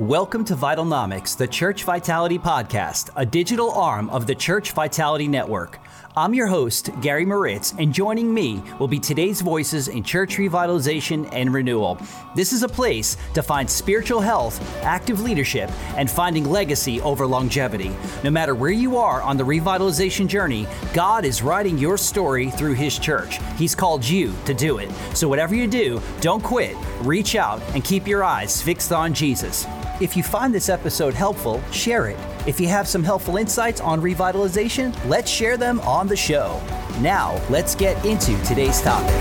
Welcome to Vitalnomics, the Church Vitality Podcast, a digital arm of the Church Vitality Network. I'm your host, Gary Moritz, and joining me will be today's voices in church revitalization and renewal. This is a place to find spiritual health, active leadership, and finding legacy over longevity. No matter where you are on the revitalization journey, God is writing your story through His church. He's called you to do it. So, whatever you do, don't quit, reach out, and keep your eyes fixed on Jesus. If you find this episode helpful, share it. If you have some helpful insights on revitalization, let's share them on the show. Now, let's get into today's topic.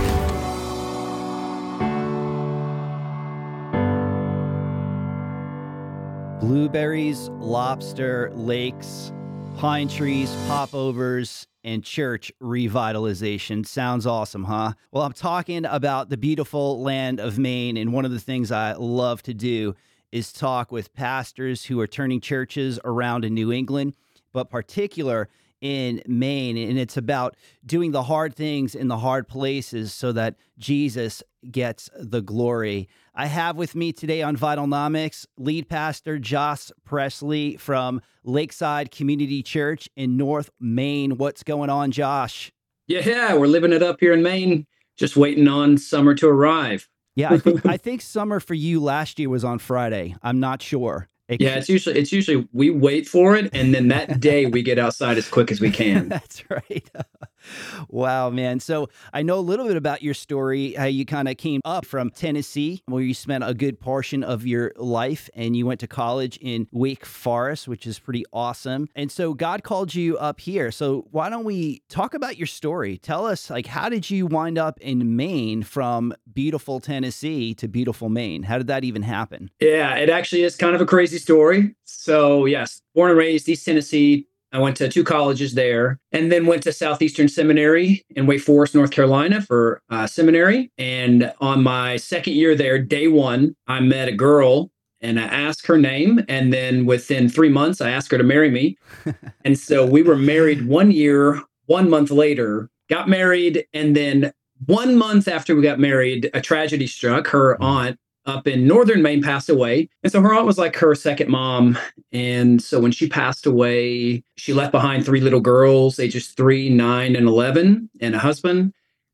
Blueberries, lobster, lakes, pine trees, popovers, and church revitalization. Sounds awesome, huh? Well, I'm talking about the beautiful land of Maine, and one of the things I love to do is talk with pastors who are turning churches around in New England, but particular in Maine. And it's about doing the hard things in the hard places so that Jesus gets the glory. I have with me today on Vitalnomics lead pastor Josh Presley from Lakeside Community Church in North Maine. What's going on, Josh? Yeah, we're living it up here in Maine, just waiting on summer to arrive. Yeah, I think I think summer for you last year was on Friday. I'm not sure. It yeah, it's usually it's usually we wait for it and then that day we get outside as quick as we can. That's right. wow, man. So I know a little bit about your story, how you kind of came up from Tennessee, where you spent a good portion of your life and you went to college in Wake Forest, which is pretty awesome. And so God called you up here. So why don't we talk about your story? Tell us, like, how did you wind up in Maine from beautiful Tennessee to beautiful Maine? How did that even happen? Yeah, it actually is kind of a crazy story. So, yes, born and raised East Tennessee, I went to two colleges there and then went to Southeastern Seminary in Wake Forest, North Carolina for uh, seminary. And on my second year there, day one, I met a girl and I asked her name. And then within three months, I asked her to marry me. and so we were married one year, one month later, got married. And then one month after we got married, a tragedy struck. Her mm. aunt up in northern Maine passed away. And so her aunt was like her second mom. And so when she passed away, she left behind three little girls, ages three, nine, and 11, and a husband.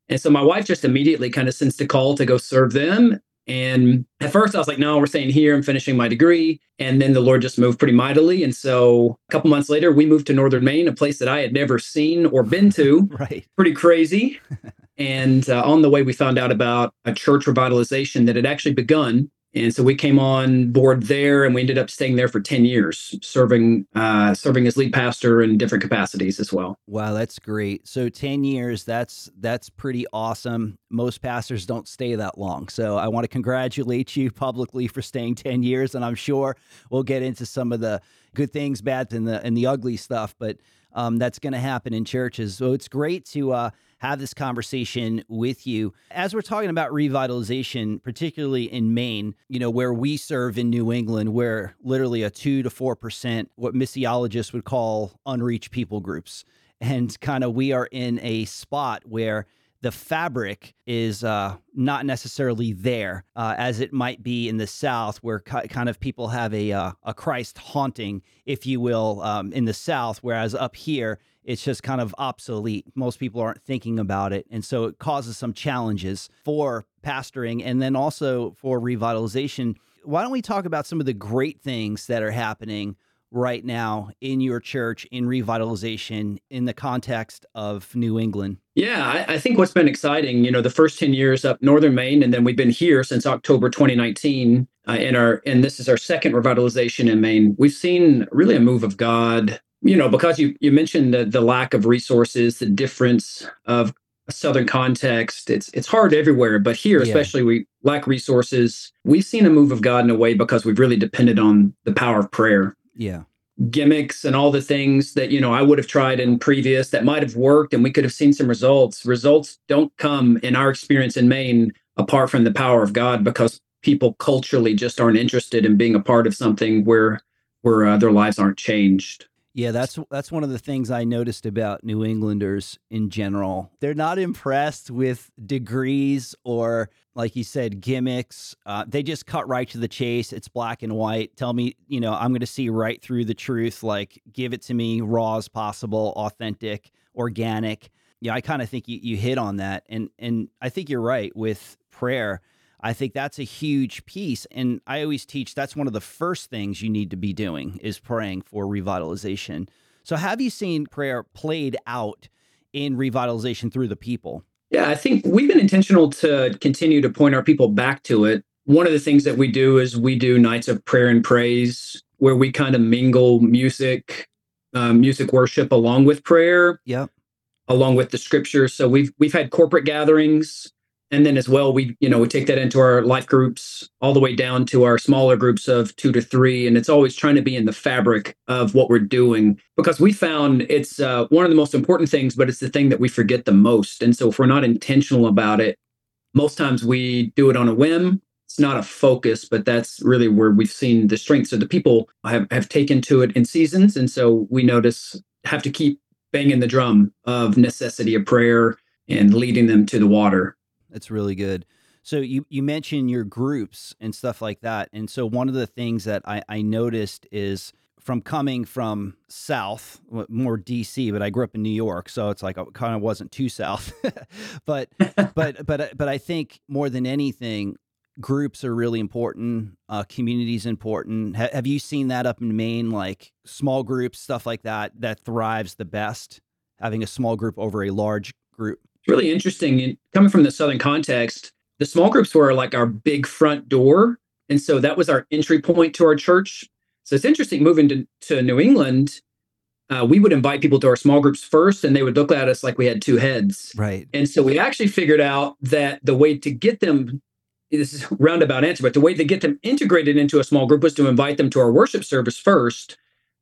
And so my wife just immediately kind of sensed a call to go serve them. And at first I was like, no, we're staying here. I'm finishing my degree. And then the Lord just moved pretty mightily. And so a couple months later, we moved to Northern Maine, a place that I had never seen or been to. right. Pretty crazy. And uh, on the way, we found out about a church revitalization that had actually begun. And so we came on board there, and we ended up staying there for ten years, serving uh, serving as lead pastor in different capacities as well. Wow, that's great. So ten years—that's that's pretty awesome. Most pastors don't stay that long, so I want to congratulate you publicly for staying ten years. And I'm sure we'll get into some of the good things, bad, and the and the ugly stuff. But um, that's going to happen in churches. So it's great to uh, have this conversation with you. As we're talking about revitalization, particularly in Maine, you know, where we serve in New England, where literally a two to 4%, what missiologists would call unreached people groups. And kind of we are in a spot where the fabric is uh, not necessarily there uh, as it might be in the South, where kind of people have a uh, a Christ haunting, if you will, um, in the South, whereas up here it's just kind of obsolete. Most people aren't thinking about it, and so it causes some challenges for pastoring and then also for revitalization. Why don't we talk about some of the great things that are happening? right now in your church in revitalization in the context of New England? Yeah, I, I, think what's been exciting, you know, the first 10 years up northern Maine, and then we've been here since October 2019. Uh, in our and this is our second revitalization in Maine. We've seen really a move of God, you know, because you you mentioned the, the lack of resources, the difference of southern context. It's it's hard everywhere, but here, especially, yeah. we lack resources. We've seen a move of God in a way because we've really depended on the power of prayer yeah gimmicks and all the things that you know I would have tried in previous that might have worked and we could have seen some results. Results don't come in our experience in Maine apart from the power of God because people culturally just aren't interested in being a part of something where where uh, their lives aren't changed. Yeah, that's that's one of the things I noticed about New Englanders in general. They're not impressed with degrees or, like you said, gimmicks. Uh, they just cut right to the chase. It's black and white. Tell me, you know, I'm going to see right through the truth. Like, give it to me raw as possible, authentic, organic. Yeah, I kind of think you, you hit on that, and and I think you're right with prayer I think that's a huge piece. And I always teach that's one of the first things you need to be doing is praying for revitalization. So, have you seen prayer played out in revitalization through the people? Yeah, I think we've been intentional to continue to point our people back to it. One of the things that we do is we do nights of prayer and praise where we kind of mingle music, um, music worship along with prayer. Yeah. Along with the scriptures. So we've we've had corporate gatherings and then as well we you know we take that into our life groups all the way down to our smaller groups of two to three. And it's always trying to be in the fabric of what we're doing because we found it's uh, one of the most important things but it's the thing that we forget the most. And so if we're not intentional about it most times we do it on a whim. It's not a focus but that's really where we've seen the strength so the people have, have taken to it in seasons. And so we notice have to keep banging the drum of necessity of prayer and leading them to the water that's really good. So you you mentioned your groups and stuff like that, and so one of the things that I, I noticed is from coming from south, more DC, but I grew up in New York, so it's like I kind of wasn't too south. but but but but I think more than anything, groups are really important. Uh, communities important. Ha- have you seen that up in Maine, like small groups, stuff like that, that thrives the best? Having a small group over a large group really interesting. And coming from the Southern context, the small groups were like our big front door. And so that was our entry point to our church. So it's interesting moving to, to New England. Uh, we would invite people to our small groups first, and they would look at us like we had two heads. Right. And so we actually figured out that the way to get them this is roundabout answer, but the way to get them integrated into a small group was to invite them to our worship service first,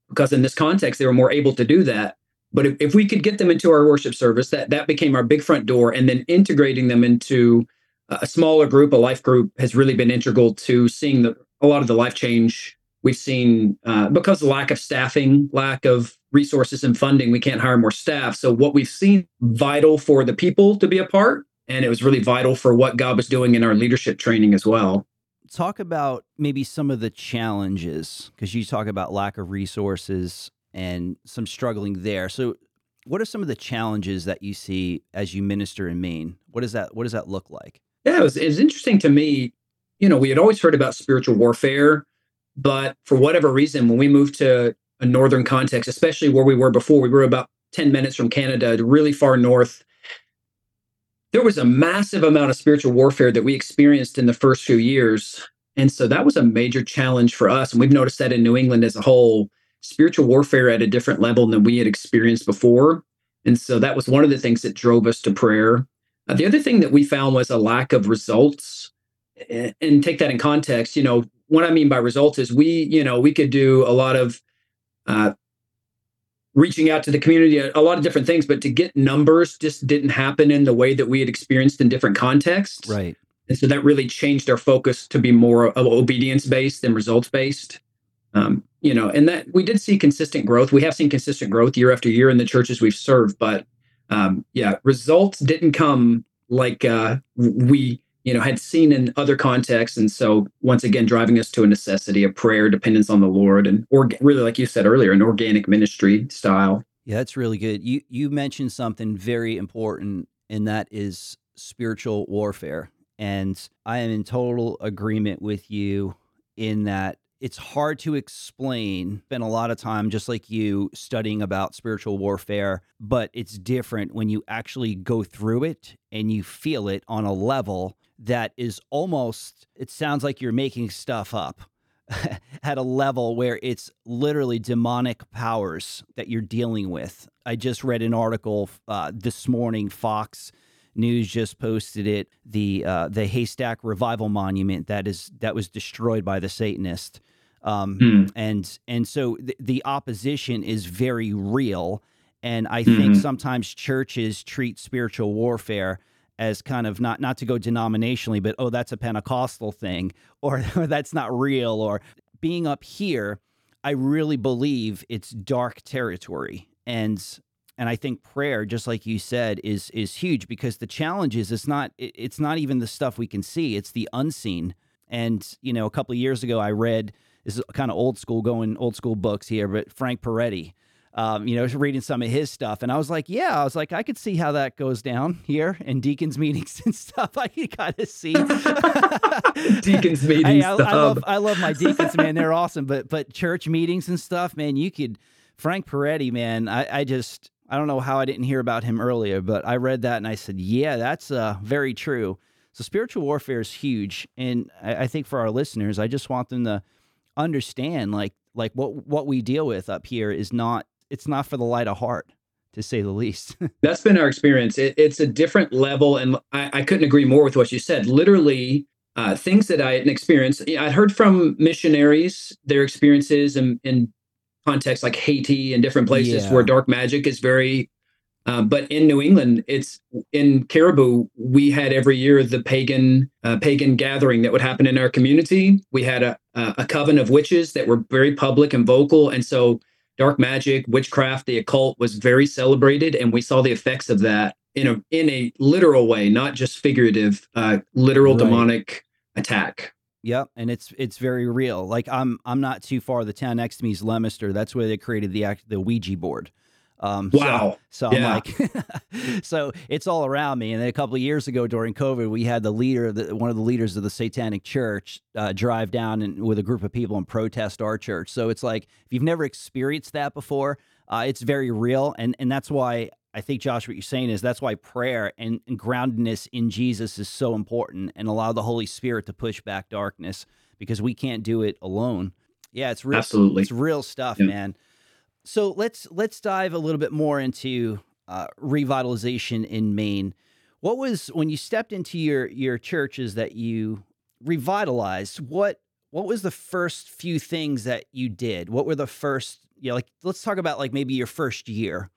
because in this context, they were more able to do that. But if, if we could get them into our worship service, that that became our big front door, and then integrating them into a smaller group, a life group, has really been integral to seeing the, a lot of the life change we've seen uh, because of lack of staffing, lack of resources and funding. We can't hire more staff. So what we've seen vital for the people to be a part, and it was really vital for what God was doing in our leadership training as well talk about maybe some of the challenges because you talk about lack of resources and some struggling there. So, what are some of the challenges that you see as you minister in Maine? What does that What does that look like? Yeah, it was, it was interesting to me. You know, we had always heard about spiritual warfare, but for whatever reason, when we moved to a northern context, especially where we were before, we were about ten minutes from Canada, really far north. There was a massive amount of spiritual warfare that we experienced in the first few years. And so that was a major challenge for us. And we've noticed that in New England as a whole spiritual warfare at a different level than we had experienced before. And so that was one of the things that drove us to prayer. Uh, the other thing that we found was a lack of results. And take that in context, you know, what I mean by results is we, you know, we could do a lot of uh, reaching out to the community, a, a lot of different things, but to get numbers just didn't happen in the way that we had experienced in different contexts. Right. And so that really changed our focus to be more obedience based than results based. Um, you know, and that we did see consistent growth. We have seen consistent growth year after year in the churches we've served, but um, yeah, results didn't come like uh, we you know had seen in other contexts, and so once again driving us to a necessity of prayer, dependence on the Lord, and or really like you said earlier, an organic ministry style. Yeah, that's really good. You you mentioned something very important, and that is spiritual warfare. And I am in total agreement with you in that it's hard to explain. Spent a lot of time, just like you, studying about spiritual warfare, but it's different when you actually go through it and you feel it on a level that is almost, it sounds like you're making stuff up at a level where it's literally demonic powers that you're dealing with. I just read an article uh, this morning, Fox. News just posted it. The uh, the Haystack Revival Monument that is that was destroyed by the Satanist. Um, hmm. and and so th- the opposition is very real. And I mm-hmm. think sometimes churches treat spiritual warfare as kind of not not to go denominationally, but oh, that's a Pentecostal thing, or, or that's not real, or being up here. I really believe it's dark territory. And and I think prayer, just like you said, is is huge because the challenge is it's not it's not even the stuff we can see; it's the unseen. And you know, a couple of years ago, I read this is kind of old school, going old school books here, but Frank Peretti, um, you know, reading some of his stuff, and I was like, yeah, I was like, I could see how that goes down here in deacons meetings and stuff. I of see deacons meetings. Hey, I, I, love, I love my deacons, man. They're awesome, but but church meetings and stuff, man, you could. Frank Peretti, man, I, I just I don't know how I didn't hear about him earlier, but I read that and I said, yeah, that's uh, very true. So spiritual warfare is huge, and I, I think for our listeners, I just want them to understand, like, like what what we deal with up here is not it's not for the light of heart, to say the least. That's been our experience. It, it's a different level, and I, I, couldn't agree more with what you said. Literally, uh, things that I hadn't experienced. I heard from missionaries their experiences and, in contexts like Haiti and different places yeah. where dark magic is very. Uh, but in New England, it's in Caribou. We had every year the pagan uh, pagan gathering that would happen in our community. We had a, a coven of witches that were very public and vocal, and so dark magic, witchcraft, the occult was very celebrated, and we saw the effects of that in a in a literal way, not just figurative, uh, literal right. demonic attack. Yep, and it's it's very real. Like I'm I'm not too far. The town next to me is Leominster. That's where they created the the Ouija board. Um, wow. So, so yeah. I'm like, so it's all around me. And then a couple of years ago during COVID, we had the leader, the, one of the leaders of the Satanic Church, uh, drive down and, with a group of people and protest our church. So it's like if you've never experienced that before, uh, it's very real, and and that's why I think, Josh, what you're saying is that's why prayer and, and groundedness in Jesus is so important and allow the Holy Spirit to push back darkness because we can't do it alone. Yeah, it's real. Absolutely. It's real stuff, yeah. man. So let's let's dive a little bit more into uh, revitalization in Maine. What was when you stepped into your your churches that you revitalized? What what was the first few things that you did? What were the first? You know, like let's talk about like maybe your first year.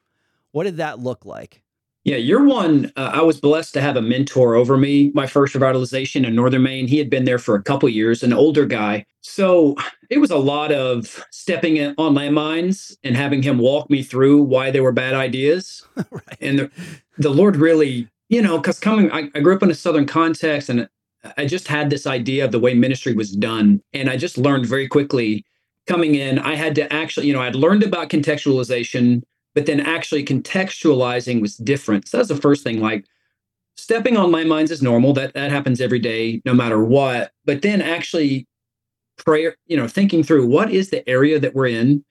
What did that look like? Yeah, you're one. Uh, I was blessed to have a mentor over me. My first revitalization in Northern Maine, he had been there for a couple years, an older guy. So it was a lot of stepping on landmines and having him walk me through why they were bad ideas. right. And the, the Lord really, you know, because coming, I, I grew up in a Southern context and I just had this idea of the way ministry was done. And I just learned very quickly coming in, I had to actually, you know, I'd learned about contextualization but then actually contextualizing was different. So that's the first thing. Like stepping on landmines is normal. That that happens every day, no matter what. But then actually prayer, you know, thinking through what is the area that we're in,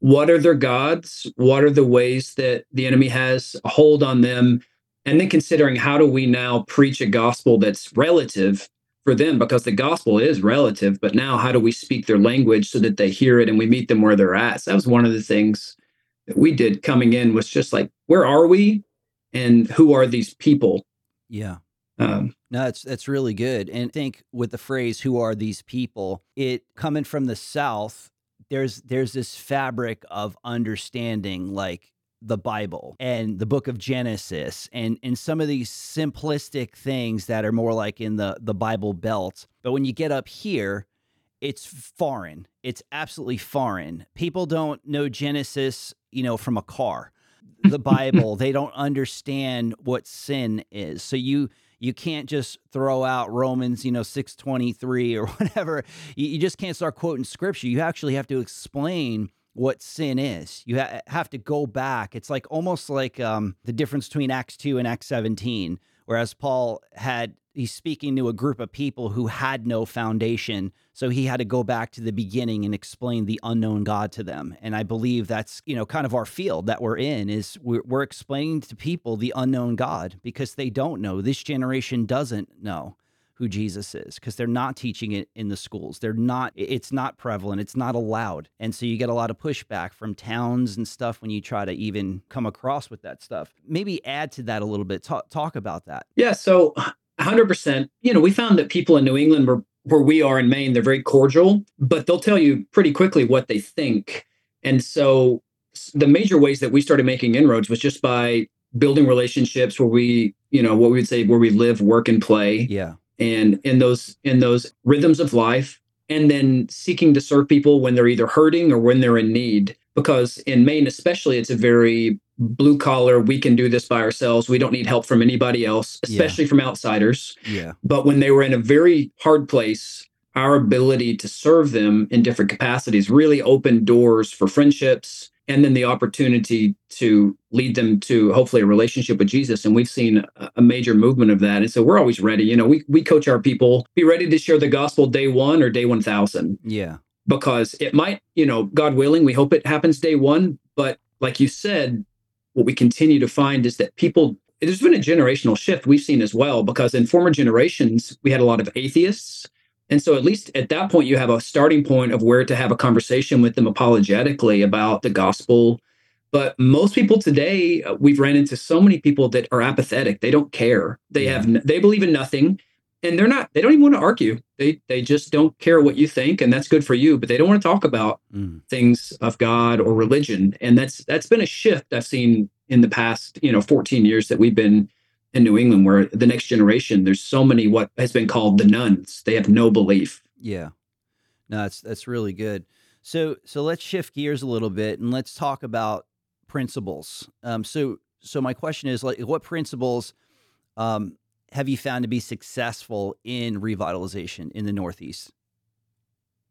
what are their gods, what are the ways that the enemy has a hold on them, and then considering how do we now preach a gospel that's relative for them because the gospel is relative, but now how do we speak their language so that they hear it and we meet them where they're at? So that was one of the things that we did coming in was just like, where are we, and who are these people? Yeah. Um, no, it's that's really good. And I think with the phrase "Who are these people?" it coming from the South, there's there's this fabric of understanding, like the Bible and the book of Genesis and and some of these simplistic things that are more like in the the Bible belt. But when you get up here, it's foreign. It's absolutely foreign. People don't know Genesis, you know, from a car. The Bible, they don't understand what sin is. So you you can't just throw out Romans, you know, 623 or whatever. You, you just can't start quoting scripture. You actually have to explain what sin is. You ha- have to go back. It's like almost like um, the difference between Acts 2 and Acts 17, whereas Paul had he's speaking to a group of people who had no foundation. So he had to go back to the beginning and explain the unknown god to them. And i believe that's you know kind of our field that we're in is we're, we're explaining to people the unknown god because they don't know. This generation doesn't know who jesus is because they're not teaching it in the schools. They're not it's not prevalent. It's not allowed. And so you get a lot of pushback from towns and stuff when you try to even come across with that stuff. Maybe add to that a little bit. Talk, talk about that. Yeah so 100%. You know, we found that people in New England were where we are in Maine, they're very cordial, but they'll tell you pretty quickly what they think. And so the major ways that we started making inroads was just by building relationships where we, you know, what we would say where we live, work and play. Yeah. And in those in those rhythms of life, and then seeking to serve people when they're either hurting or when they're in need. Because in Maine, especially, it's a very blue collar, we can do this by ourselves. We don't need help from anybody else, especially yeah. from outsiders. Yeah. But when they were in a very hard place, our ability to serve them in different capacities really opened doors for friendships and then the opportunity to lead them to hopefully a relationship with Jesus. And we've seen a major movement of that. And so we're always ready. You know, we, we coach our people, be ready to share the gospel day one or day 1000. Yeah. Because it might, you know, God willing, we hope it happens day one. But like you said, what we continue to find is that people, there's been a generational shift we've seen as well, because in former generations, we had a lot of atheists and so, at least at that point, you have a starting point of where to have a conversation with them apologetically about the gospel. But most people today, uh, we've ran into so many people that are apathetic. They don't care. They yeah. have, they believe in nothing, and they're not. They don't even want to argue. They they just don't care what you think, and that's good for you. But they don't want to talk about mm. things of God or religion. And that's that's been a shift I've seen in the past, you know, 14 years that we've been in New England where the next generation, there's so many what has been called the nones They have no belief. Yeah. No, that's that's really good. So so let's shift gears a little bit and let's talk about principles. Um, so so my question is like what principles um, have you found to be successful in revitalization in the Northeast?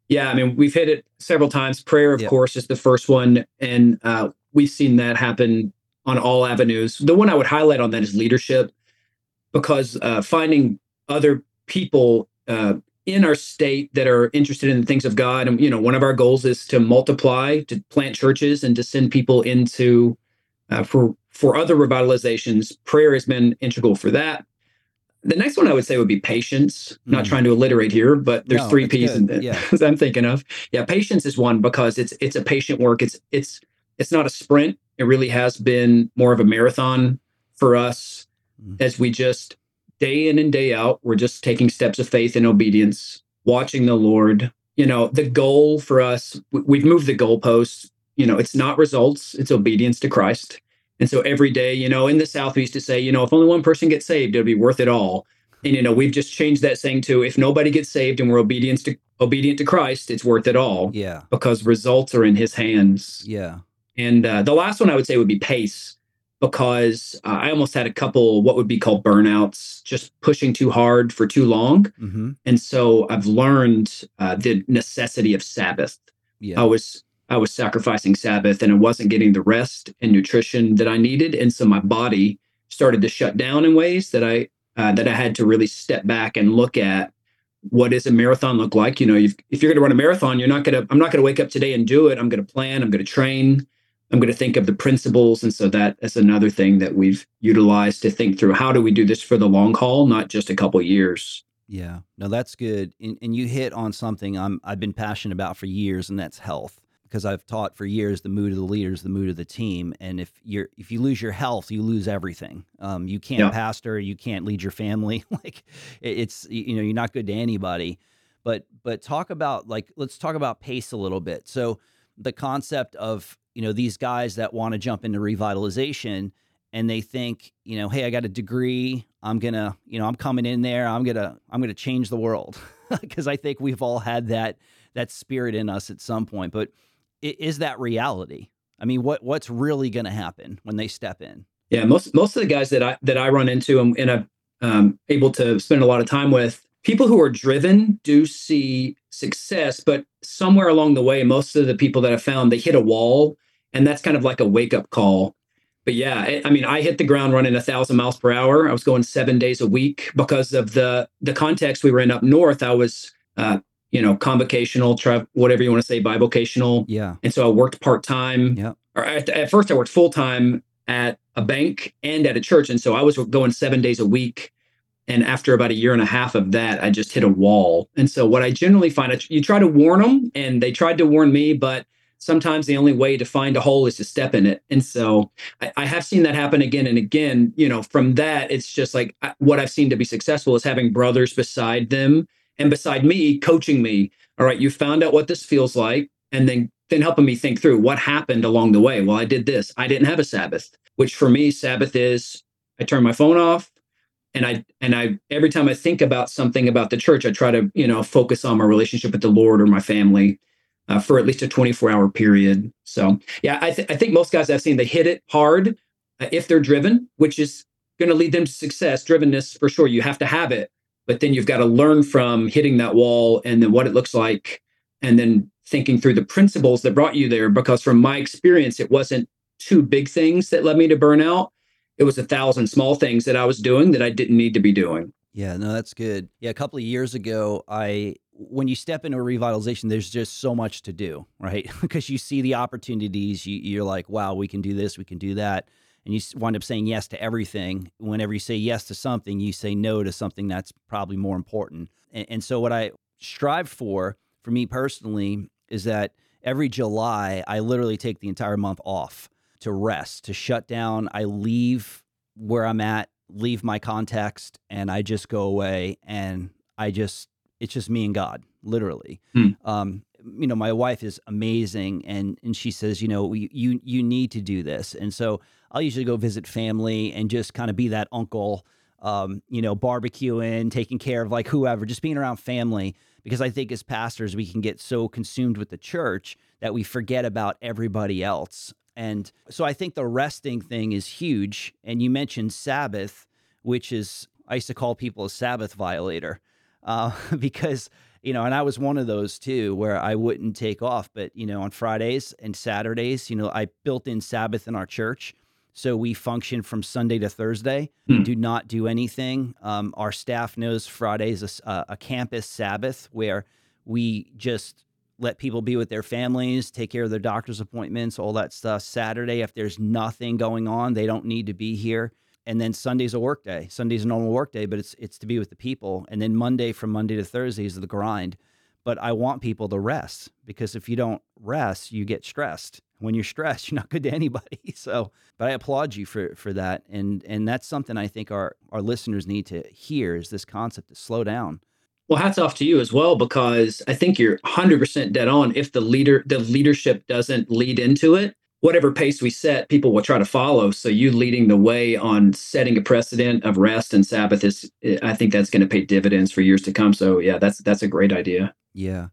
Yeah, I mean, we've hit it several times. Prayer, of course, is the first one, and uh, we've seen that happen on all avenues. The one I would highlight on that is leadership, because uh, finding other people uh, in our state that are interested in the things of God, and you know, one of our goals is to multiply, to plant churches, and to send people into uh, for for other revitalizations. Prayer has been integral for that. The next one I would say would be patience. Mm. Not trying to alliterate here, but there's no, three P's in it yeah. I'm thinking of. Yeah, patience is one because it's it's a patient work. It's it's it's not a sprint. It really has been more of a marathon for us mm-hmm. as we just day in and day out, we're just taking steps of faith and obedience, watching the Lord. You know, the goal for us, we've moved the goalposts. You know, it's not results, it's obedience to Christ. And so every day, you know, in the South, we used to say, you know, if only one person gets saved, it'll be worth it all. And you know, we've just changed that saying to if nobody gets saved and we're obedient to obedient to Christ, it's worth it all. Yeah. Because results are in his hands. Yeah. And uh, the last one I would say would be pace, because uh, I almost had a couple what would be called burnouts, just pushing too hard for too long. Mm-hmm. And so I've learned uh, the necessity of Sabbath. Yeah. I was I was sacrificing Sabbath, and I wasn't getting the rest and nutrition that I needed, and so my body started to shut down in ways that I uh, that I had to really step back and look at what does a marathon look like you know if you're going to run a marathon you're not going to i'm not going to wake up today and do it i'm going to plan i'm going to train I'm going to think of the principles. And so that is another thing that we've utilized to think through how do we do this for the long haul, not just a couple years. Yeah, no, that's good. And, and you hit on something I'm, I've been passionate about for years, and that's health. Because I've taught for years the mood of the leaders, the mood of the team, and if you're if you lose your health, you lose everything. Um, you can't yeah. pastor, you can't lead your family. like it's you know you're not good to anybody. But but talk about like let's talk about pace a little bit. So the concept of you know these guys that want to jump into revitalization and they think you know hey i got a degree i'm gonna you know i'm coming in there i'm gonna i'm gonna change the world because i think we've all had that that spirit in us at some point but is that reality i mean what what's really gonna happen when they step in yeah most most of the guys that i that i run into and, and i'm um, able to spend a lot of time with people who are driven do see success but somewhere along the way most of the people that i found they hit a wall and that's kind of like a wake up call. But yeah, I mean, I hit the ground running a thousand miles per hour. I was going seven days a week because of the the context we were in up north. I was, uh, you know, covocational, tra- whatever you want to say, bivocational. Yeah. And so I worked part time. Yeah. Or at, at first, I worked full time at a bank and at a church, and so I was going seven days a week. And after about a year and a half of that, I just hit a wall. And so what I generally find, you try to warn them, and they tried to warn me, but sometimes the only way to find a hole is to step in it. And so I, I, have seen that happen again and again. You know, from that, it's just like what I've seen to be successful is having brothers beside them and beside me, coaching me. All right, you found out what this feels like, and then then helping me think through what happened along the way. Well, I did this. I didn't have a Sabbath, which for me, Sabbath is I turn my phone off and I and I every time I think about something about the church, I try to you know focus on my relationship with the Lord or my family uh, for at least a 24 hour period. So yeah, I, th- I think most guys I've seen they hit it hard uh, if they're driven, which is going to lead them to success. Drivenness for sure, you have to have it, but then you've got to learn from hitting that wall and then what it looks like, and then thinking through the principles that brought you there. Because from my experience, it wasn't two big things that led me to burnout it was a thousand small things that I was doing that I didn't need to be doing. Yeah, no, that's good. Yeah, a couple of years ago, I when you step into a revitalization, there's just so much to do, right? because you see the opportunities, you, you're like, wow, we can do this, we can do that, and you wind up saying yes to everything. Whenever you say yes to something, you say no to something that's probably more important. And, and so, what I strive for, for me personally, is that every July, I literally take the entire month off to rest, to shut down. I leave where I'm at, leave my context, and I just go away and I just, it's just me and God, literally. Hmm. Um, you know, my wife is amazing, and and she says, you know, you you need to do this, and so I'll usually go visit family and just kind of be that uncle, um, you know, barbecuing, taking care of like whoever, just being around family, because I think as pastors we can get so consumed with the church that we forget about everybody else. And so I think the resting thing is huge. And you mentioned Sabbath, which is, I used to call people a Sabbath violator uh, because, you know, and I was one of those too, where I wouldn't take off. But, you know, on Fridays and Saturdays, you know, I built in Sabbath in our church. So we function from Sunday to Thursday. Hmm. Do not do anything. Um, our staff knows Friday is a, a campus Sabbath where we just let people be with their families, take care of their doctor's appointments, all that stuff. Saturday, if there's nothing going on, they don't need to be here. And then Sunday's a work day. Sunday's a normal work day, but it's it's to be with the people. And then Monday from Monday to Thursday is the grind. But I want people to rest because if you don't rest, you get stressed. When you're stressed, you're not good to anybody. So, but I applaud you for for that. And and that's something I think our our listeners need to hear is this concept to slow down well, hats off to you as well, because I think you're 100% dead on. If the leader, the leadership doesn't lead into it, whatever pace we set, people will try to follow. So you leading the way on setting a precedent of rest and Sabbath is, I think that's going to pay dividends for years to come. So yeah, that's that's a great idea. Yeah,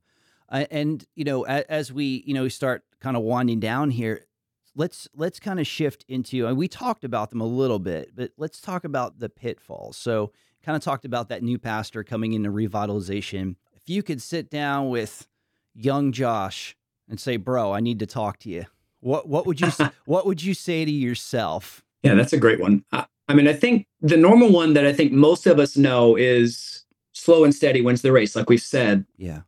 and you know, as we you know start kind of winding down here, let's let's kind of shift into. And we talked about them a little bit, but let's talk about the pitfalls. So kind of talked about that new pastor coming into revitalization. If you could sit down with young Josh and say, "Bro, I need to talk to you," what what would you what would you say to yourself? Yeah, that's a great one. I, I mean, I think the normal one that I think most of us know is slow and steady wins the race, like we've said. Yeah.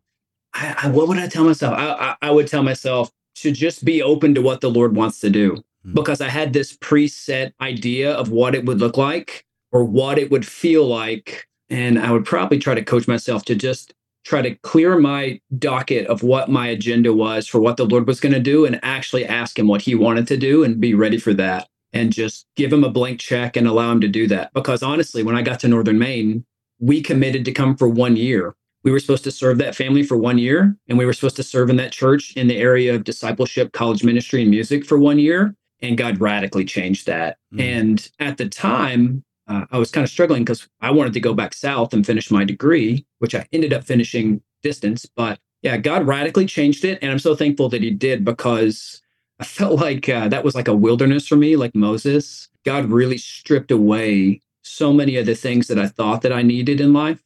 I, I, what would I tell myself? I, I, would tell myself to just be open to what the Lord wants to do mm-hmm. because I had this preset idea of what it would look like or what it would feel like. And I would probably try to coach myself to just try to clear my docket of what my agenda was for what the Lord was going to do and actually ask him what he wanted to do and be ready for that and just give him a blank check and allow him to do that. Because honestly, when I got to Northern Maine, we committed to come for one year. We were supposed to serve that family for one year, and we were supposed to serve in that church in the area of discipleship, college ministry, and music for one year. And God radically changed that. Mm. And at the time, uh, I was kind of struggling because I wanted to go back south and finish my degree, which I ended up finishing distance. But yeah, God radically changed it. And I'm so thankful that He did because I felt like uh, that was like a wilderness for me, like Moses. God really stripped away so many of the things that I thought that I needed in life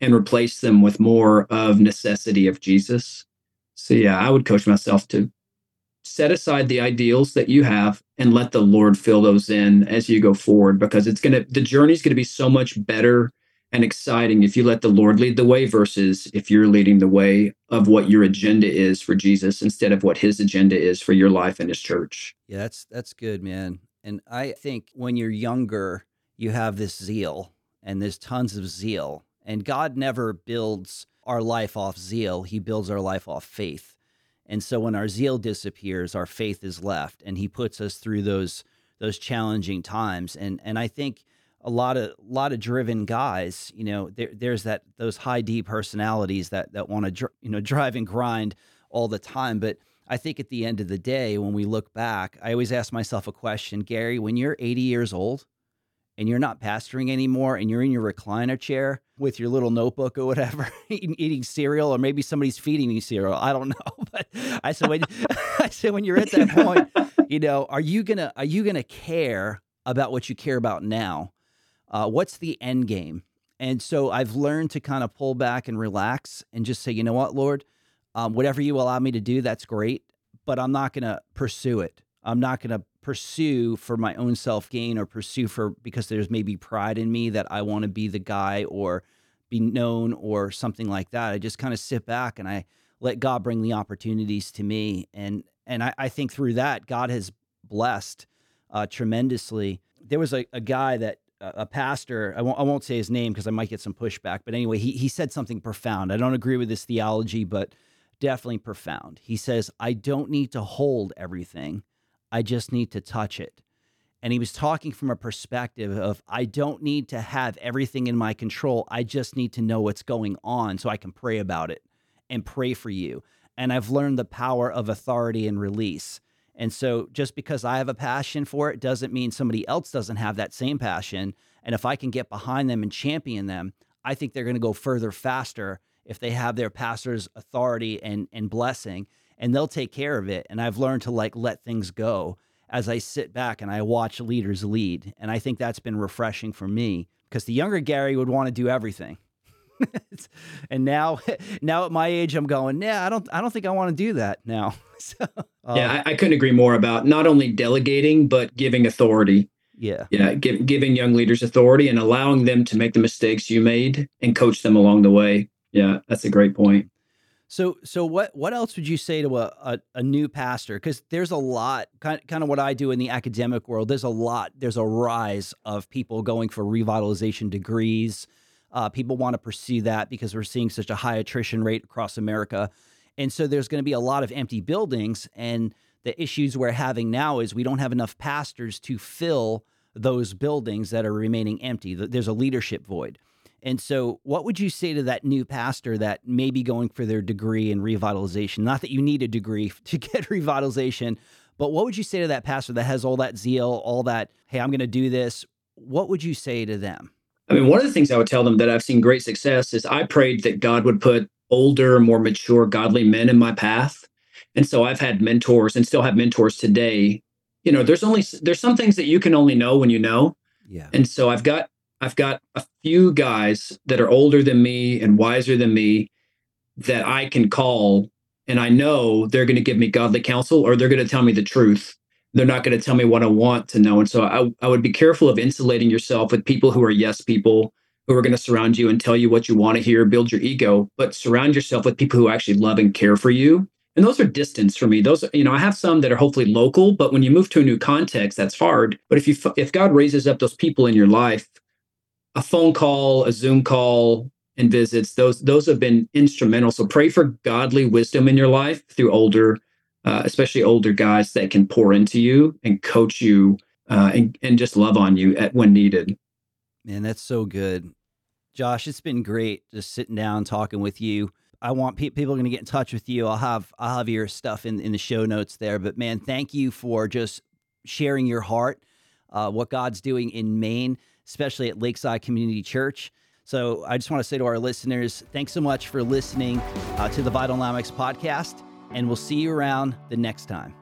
and replaced them with more of necessity of Jesus. So yeah, I would coach myself to set aside the ideals that you have and let the Lord fill those in as you go forward because it's going to, the journey is going to be so much better and exciting if you let the Lord lead the way versus if you're leading the way of what your agenda is for Jesus instead of what his agenda is for your life and his church. Yeah, that's that's good, man. And I think when you're younger, you have this zeal and there's tons of zeal. And God never builds our life off zeal, he builds our life off faith. And so when our zeal disappears, our faith is left, and He puts us through those those challenging times. And and I think a lot of lot of driven guys, you know, there, there's that those high D personalities that that want to dr- you know drive and grind all the time. But I think at the end of the day, when we look back, I always ask myself a question, Gary, when you're 80 years old, and you're not pastoring anymore and you're in your recliner chair with your little notebook or whatever eating, eating cereal or maybe somebody's feeding you cereal. I don't know but i said when i said when you're at that point you know are you gonna are you gonna care about what you care about now? Uh, what's the end game? And so i've learned to kind of pull back and relax and just say you know what lord? Um, whatever you allow me to do that's great but i'm not gonna pursue it. I'm not gonna pursue for my own self gain or pursue for because there's maybe pride in me that I want to be the guy or be known or something like that. I just kind of sit back and I let God bring the opportunities to me. And and I, I think through that, God has blessed uh, tremendously. There was a, a guy that a pastor, I won't, I won't say his name because I might get some pushback, but anyway, he, he said something profound. I don't agree with his theology, but definitely profound. He says, I don't need to hold everything. I just need to touch it. And he was talking from a perspective of I don't need to have everything in my control. I just need to know what's going on so I can pray about it and pray for you. And I've learned the power of authority and release. And so just because I have a passion for it doesn't mean somebody else doesn't have that same passion. And if I can get behind them and champion them, I think they're going to go further faster if they have their pastor's authority and, and blessing and they'll take care of it. And I've learned to like let things go as I sit back and I watch leaders lead. And I think that's been refreshing for me because the younger Gary would want to do everything. and now, now at my age, I'm going, yeah, I don't, I don't think I want to do that now. so, um, yeah, I, I, couldn't agree more about not only delegating but giving authority. Yeah, yeah, give, giving young leaders authority and allowing them to make the mistakes you made and coach them along the way. Yeah, that's a great point. So, so what what else would you say to a a, a new pastor? Because there's a lot, kind kind of what I do in the academic world. There's a lot. There's a rise of people going for revitalization degrees. Uh, people want to pursue that because we're seeing such a high attrition rate across America, and so there's going to be a lot of empty buildings. And the issues we're having now is we don't have enough pastors to fill those buildings that are remaining empty. There's a leadership void. And so, what would you say to that new pastor that may be going for their degree in revitalization? Not that you need a degree to get revitalization, but what would you say to that pastor that has all that zeal, all that, hey, I'm going to do this? What would you say to them? I mean, one of the things I would tell them that I've seen great success is I prayed that God would put older, more mature, godly men in my path. And so I've had mentors and still have mentors today. You know, there's only there's some things that you can only know when you know. Yeah. And so I've got I've got a few guys that are older than me and wiser than me that I can call and I know they're going to give me godly counsel or they're going to tell me the truth. They're not going to tell me what I want to know. And so I, I would be careful of insulating yourself with people who are yes people, who are going to surround you and tell you what you want to hear, build your ego, but surround yourself with people who actually love and care for you. And those are distance for me. Those, you know, I have some that are hopefully local, but when you move to a new context, that's hard. But if you, if God raises up those people in your life a phone call, a Zoom call, and visits. Those those have been instrumental. So pray for godly wisdom in your life through older, uh, especially older guys that can pour into you and coach you uh, and and just love on you at when needed. Man, that's so good, Josh. It's been great just sitting down talking with you. I want pe- people going to get in touch with you. I'll have I'll have your stuff in in the show notes there. But man, thank you for just sharing your heart, uh, what God's doing in Maine especially at Lakeside Community Church. So I just want to say to our listeners, thanks so much for listening uh, to the Vitalnomics podcast, and we'll see you around the next time.